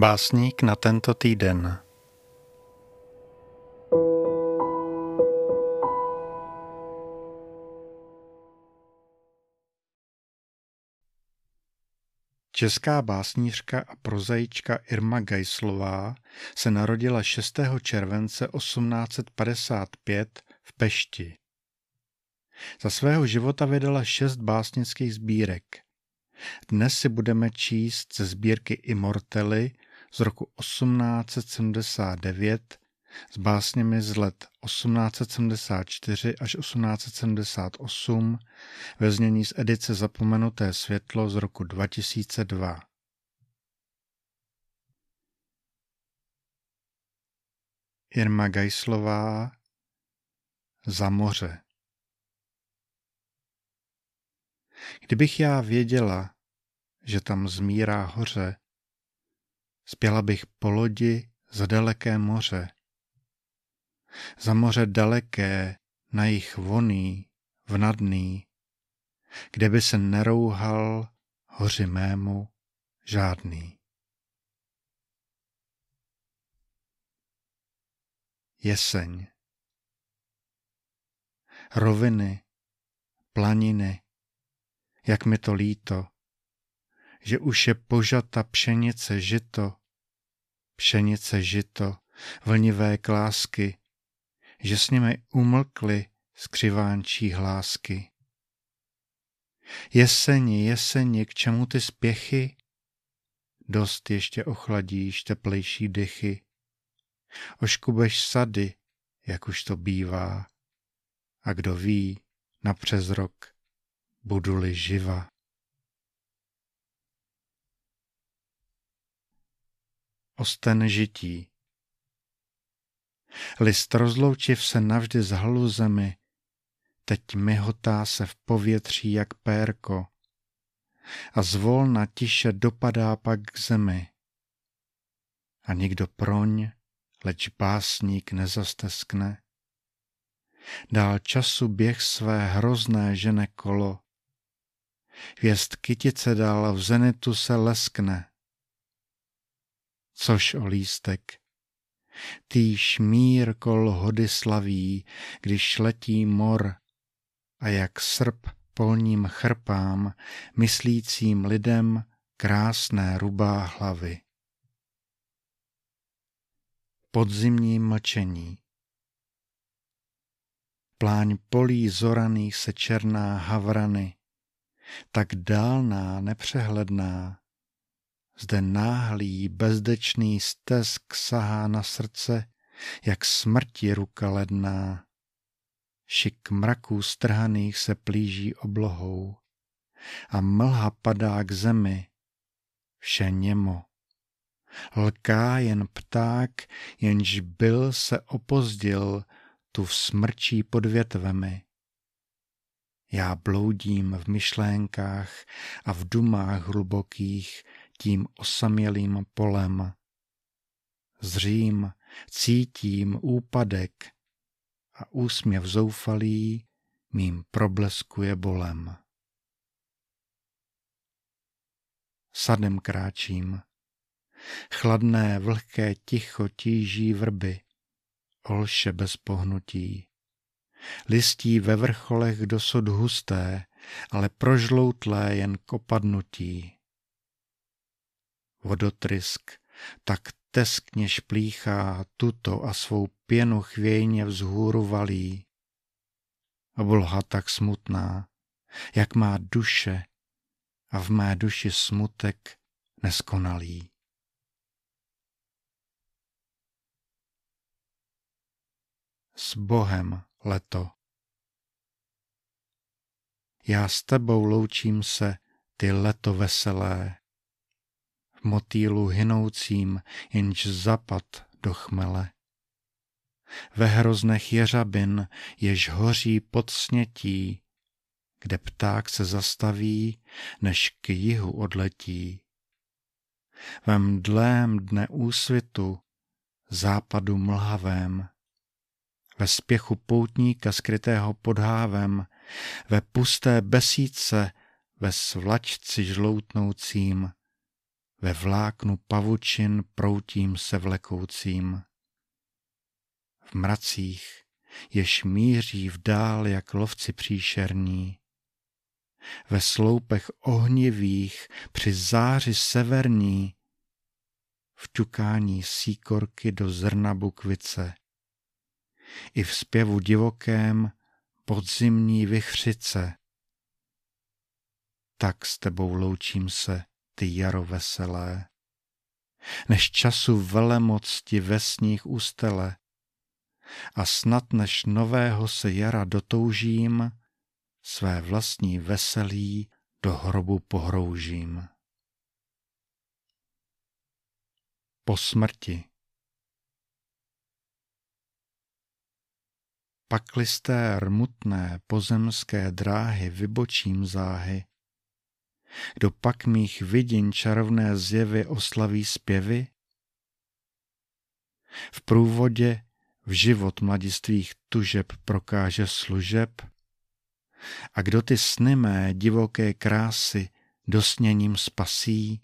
Básník na tento týden. Česká básnířka a prozaička Irma Geislová se narodila 6. července 1855 v Pešti. Za svého života vydala šest básnických sbírek – dnes si budeme číst ze sbírky Immortely z roku 1879 s básněmi z let 1874 až 1878 ve znění z edice Zapomenuté světlo z roku 2002. Irma Gajslová Za moře Kdybych já věděla, že tam zmírá hoře, spěla bych po lodi za daleké moře. Za moře daleké, na jich voný, vnadný, kde by se nerouhal hoři mému žádný. Jeseň Roviny, planiny, jak mi to líto, že už je požata pšenice žito, pšenice žito, vlnivé klásky, že s nimi umlkly skřivánčí hlásky. Jeseni, jeseni, k čemu ty spěchy? Dost ještě ochladíš teplejší dechy. Oškubeš sady, jak už to bývá. A kdo ví, na přes rok budu-li živa. Osten žití List rozloučiv se navždy z halu zemi, teď myhotá se v povětří jak pérko a zvolna tiše dopadá pak k zemi. A nikdo proň, leč básník nezasteskne. Dál času běh své hrozné žene kolo, Hvězd kytice dál v zenitu se leskne. Což o lístek, týž mír kol hody slaví, když letí mor a jak srp polním chrpám, myslícím lidem krásné rubá hlavy. Podzimní mlčení Pláň polí zoraných se černá havrany, tak dálná, nepřehledná. Zde náhlý, bezdečný stesk sahá na srdce, jak smrti ruka ledná. Šik mraků strhaných se plíží oblohou a mlha padá k zemi, vše němo. Lká jen pták, jenž byl se opozdil, tu v smrčí pod větvemi. Já bloudím v myšlénkách a v dumách hlubokých tím osamělým polem. Zřím, cítím úpadek a úsměv zoufalý mým probleskuje bolem. Sadem kráčím. Chladné, vlhké ticho tíží vrby, olše bez pohnutí. Listí ve vrcholech dosud husté, ale prožloutlé jen kopadnutí. Vodotrysk tak teskně šplíchá tuto a svou pěnu chvějně vzhůru valí. Obloha tak smutná, jak má duše a v mé duši smutek neskonalý. S Bohem leto. Já s tebou loučím se, ty leto veselé, motýlu hynoucím, jenž zapad do chmele. Ve hroznech jeřabin, jež hoří pod snětí, kde pták se zastaví, než k jihu odletí. Ve mdlém dne úsvitu, západu mlhavém, ve spěchu poutníka skrytého pod hávem, ve pusté besídce, ve svlačci žloutnoucím, ve vláknu pavučin proutím se vlekoucím. V mracích, jež míří v dál jak lovci příšerní, ve sloupech ohnivých při záři severní, v ťukání síkorky do zrna bukvice, i v zpěvu divokém podzimní vychřice. Tak s tebou loučím se, ty jaro veselé, než času velemocti ve sních ústele, a snad než nového se jara dotoužím, své vlastní veselí do hrobu pohroužím. Po smrti Paklisté rmutné pozemské dráhy vybočím záhy, kdo pak mých vidin čarovné zjevy oslaví zpěvy? V průvodě v život mladistvých tužeb prokáže služeb? A kdo ty sny mé divoké krásy dosněním spasí?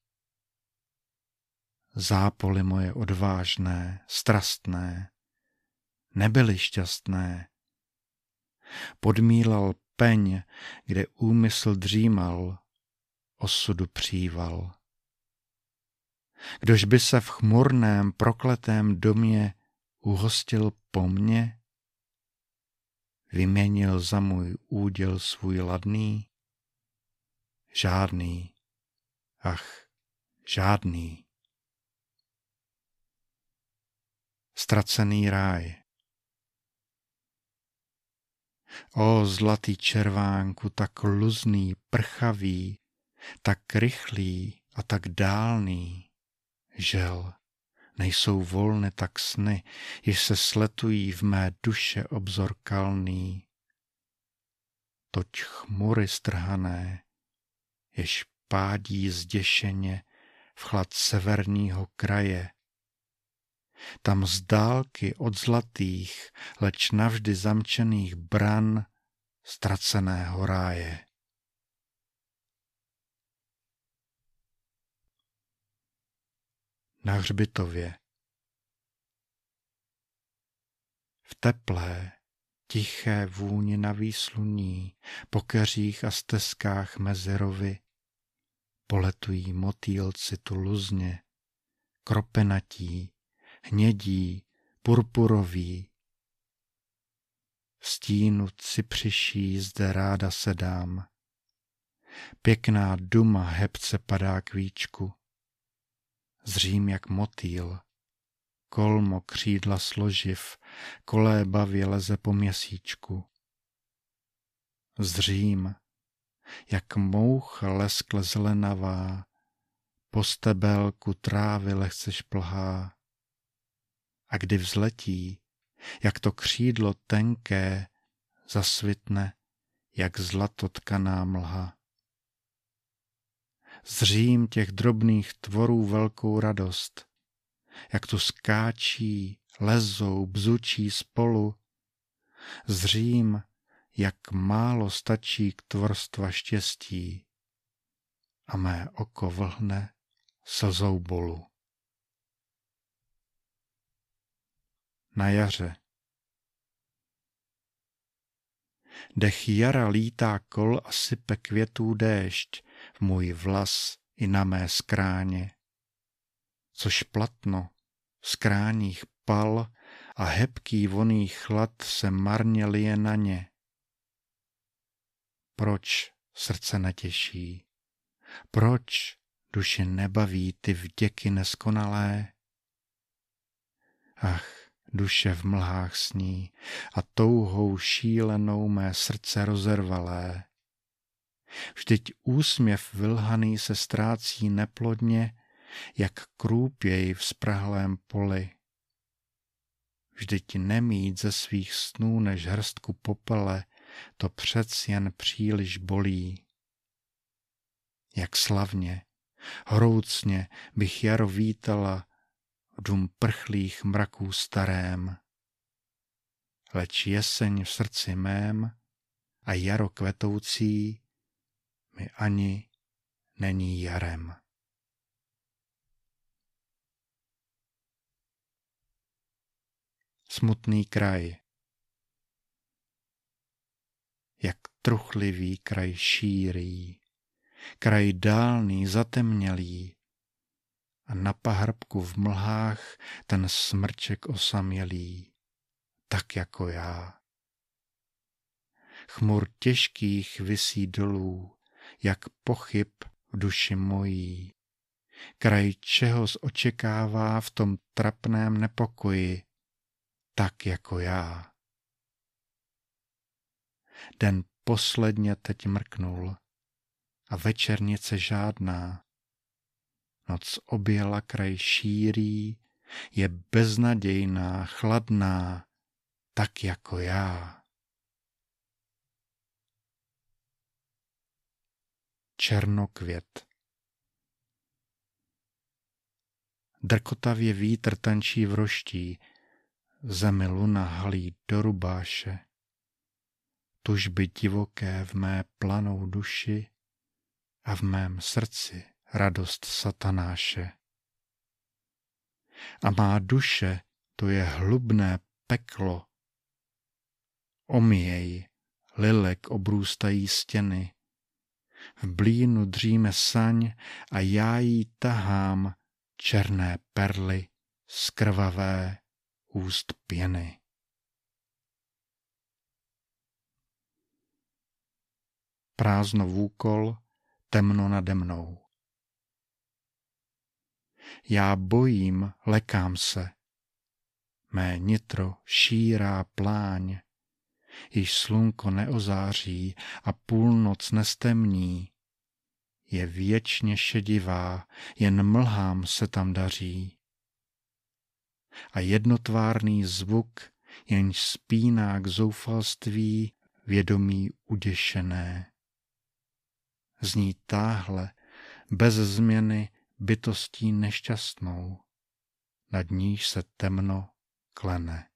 Zápoly moje odvážné, strastné, nebyly šťastné. Podmílal peň, kde úmysl dřímal, osudu příval. Kdož by se v chmurném prokletém domě uhostil po mně, vyměnil za můj úděl svůj ladný? Žádný, ach, žádný. Ztracený ráj. O zlatý červánku, tak luzný, prchavý, tak rychlý a tak dálný, žel, nejsou volné tak sny, jež se sletují v mé duše obzor kalný. Toť chmury strhané, jež pádí zděšeně v chlad severního kraje. Tam z dálky od zlatých, leč navždy zamčených bran ztraceného ráje. Na hřbitově. V teplé, tiché vůni na výsluní, po keřích a stezkách mezi rovy, poletují motýlci tu luzně, kropenatí, hnědí, purpuroví. V stínu cipřiší zde ráda sedám, pěkná duma hebce padá k víčku, zřím jak motýl. Kolmo křídla složiv, kolébavě leze po měsíčku. Zřím, jak moucha leskle zelenavá, po stebelku trávy lehce šplhá. A kdy vzletí, jak to křídlo tenké, zasvitne, jak zlatotkaná mlha zřím těch drobných tvorů velkou radost, jak tu skáčí, lezou, bzučí spolu, zřím, jak málo stačí k tvorstva štěstí. A mé oko vlhne slzou bolu. Na jaře. Dech jara lítá kol a sype květů déšť můj vlas i na mé skráně. Což platno skráních pal a hebký voný chlad se marně lije na ně. Proč srdce netěší? Proč duši nebaví ty vděky neskonalé? Ach, duše v mlhách sní a touhou šílenou mé srdce rozervalé. Vždyť úsměv vylhaný se ztrácí neplodně, jak krůpěj v sprahlém poli. Vždyť nemít ze svých snů než hrstku popele, to přec jen příliš bolí. Jak slavně, hroucně bych jaro vítala v dům prchlých mraků starém. Leč jeseň v srdci mém a jaro kvetoucí mi ani není jarem. Smutný kraj. Jak truchlivý kraj šíří, kraj dálný, zatemnělý, a na pahrbku v mlhách ten smrček osamělý, tak jako já. Chmur těžkých visí dolů, jak pochyb v duši mojí. Kraj čeho očekává v tom trapném nepokoji, tak jako já. Den posledně teď mrknul a večernice žádná. Noc objela kraj šíří, je beznadějná, chladná, tak jako já. Černokvět Drkotavě vítr tančí v roští, zemi luna halí do rubáše. Tužby divoké v mé planou duši a v mém srdci radost satanáše. A má duše to je hlubné peklo. Oměj, lilek obrůstají stěny. V blínu dříme saň a já jí tahám černé perly z krvavé úst pěny. Prázdno vůkol, temno nade mnou. Já bojím, lekám se. Mé nitro šírá pláň, již slunko neozáří a půlnoc nestemní. Je věčně šedivá, jen mlhám se tam daří. A jednotvárný zvuk, jenž spíná k zoufalství vědomí uděšené. Zní táhle, bez změny, bytostí nešťastnou, nad níž se temno klene.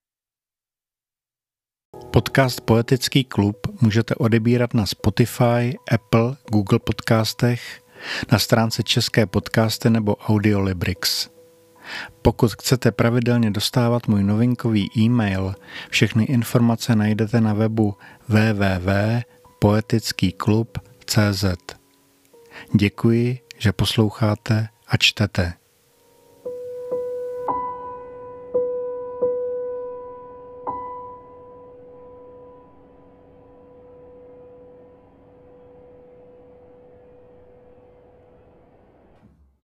Podcast Poetický klub můžete odebírat na Spotify, Apple, Google podcastech, na stránce České podcasty nebo Audiolibrix. Pokud chcete pravidelně dostávat můj novinkový e-mail, všechny informace najdete na webu www.poetickýklub.cz. Děkuji že posloucháte a čtete.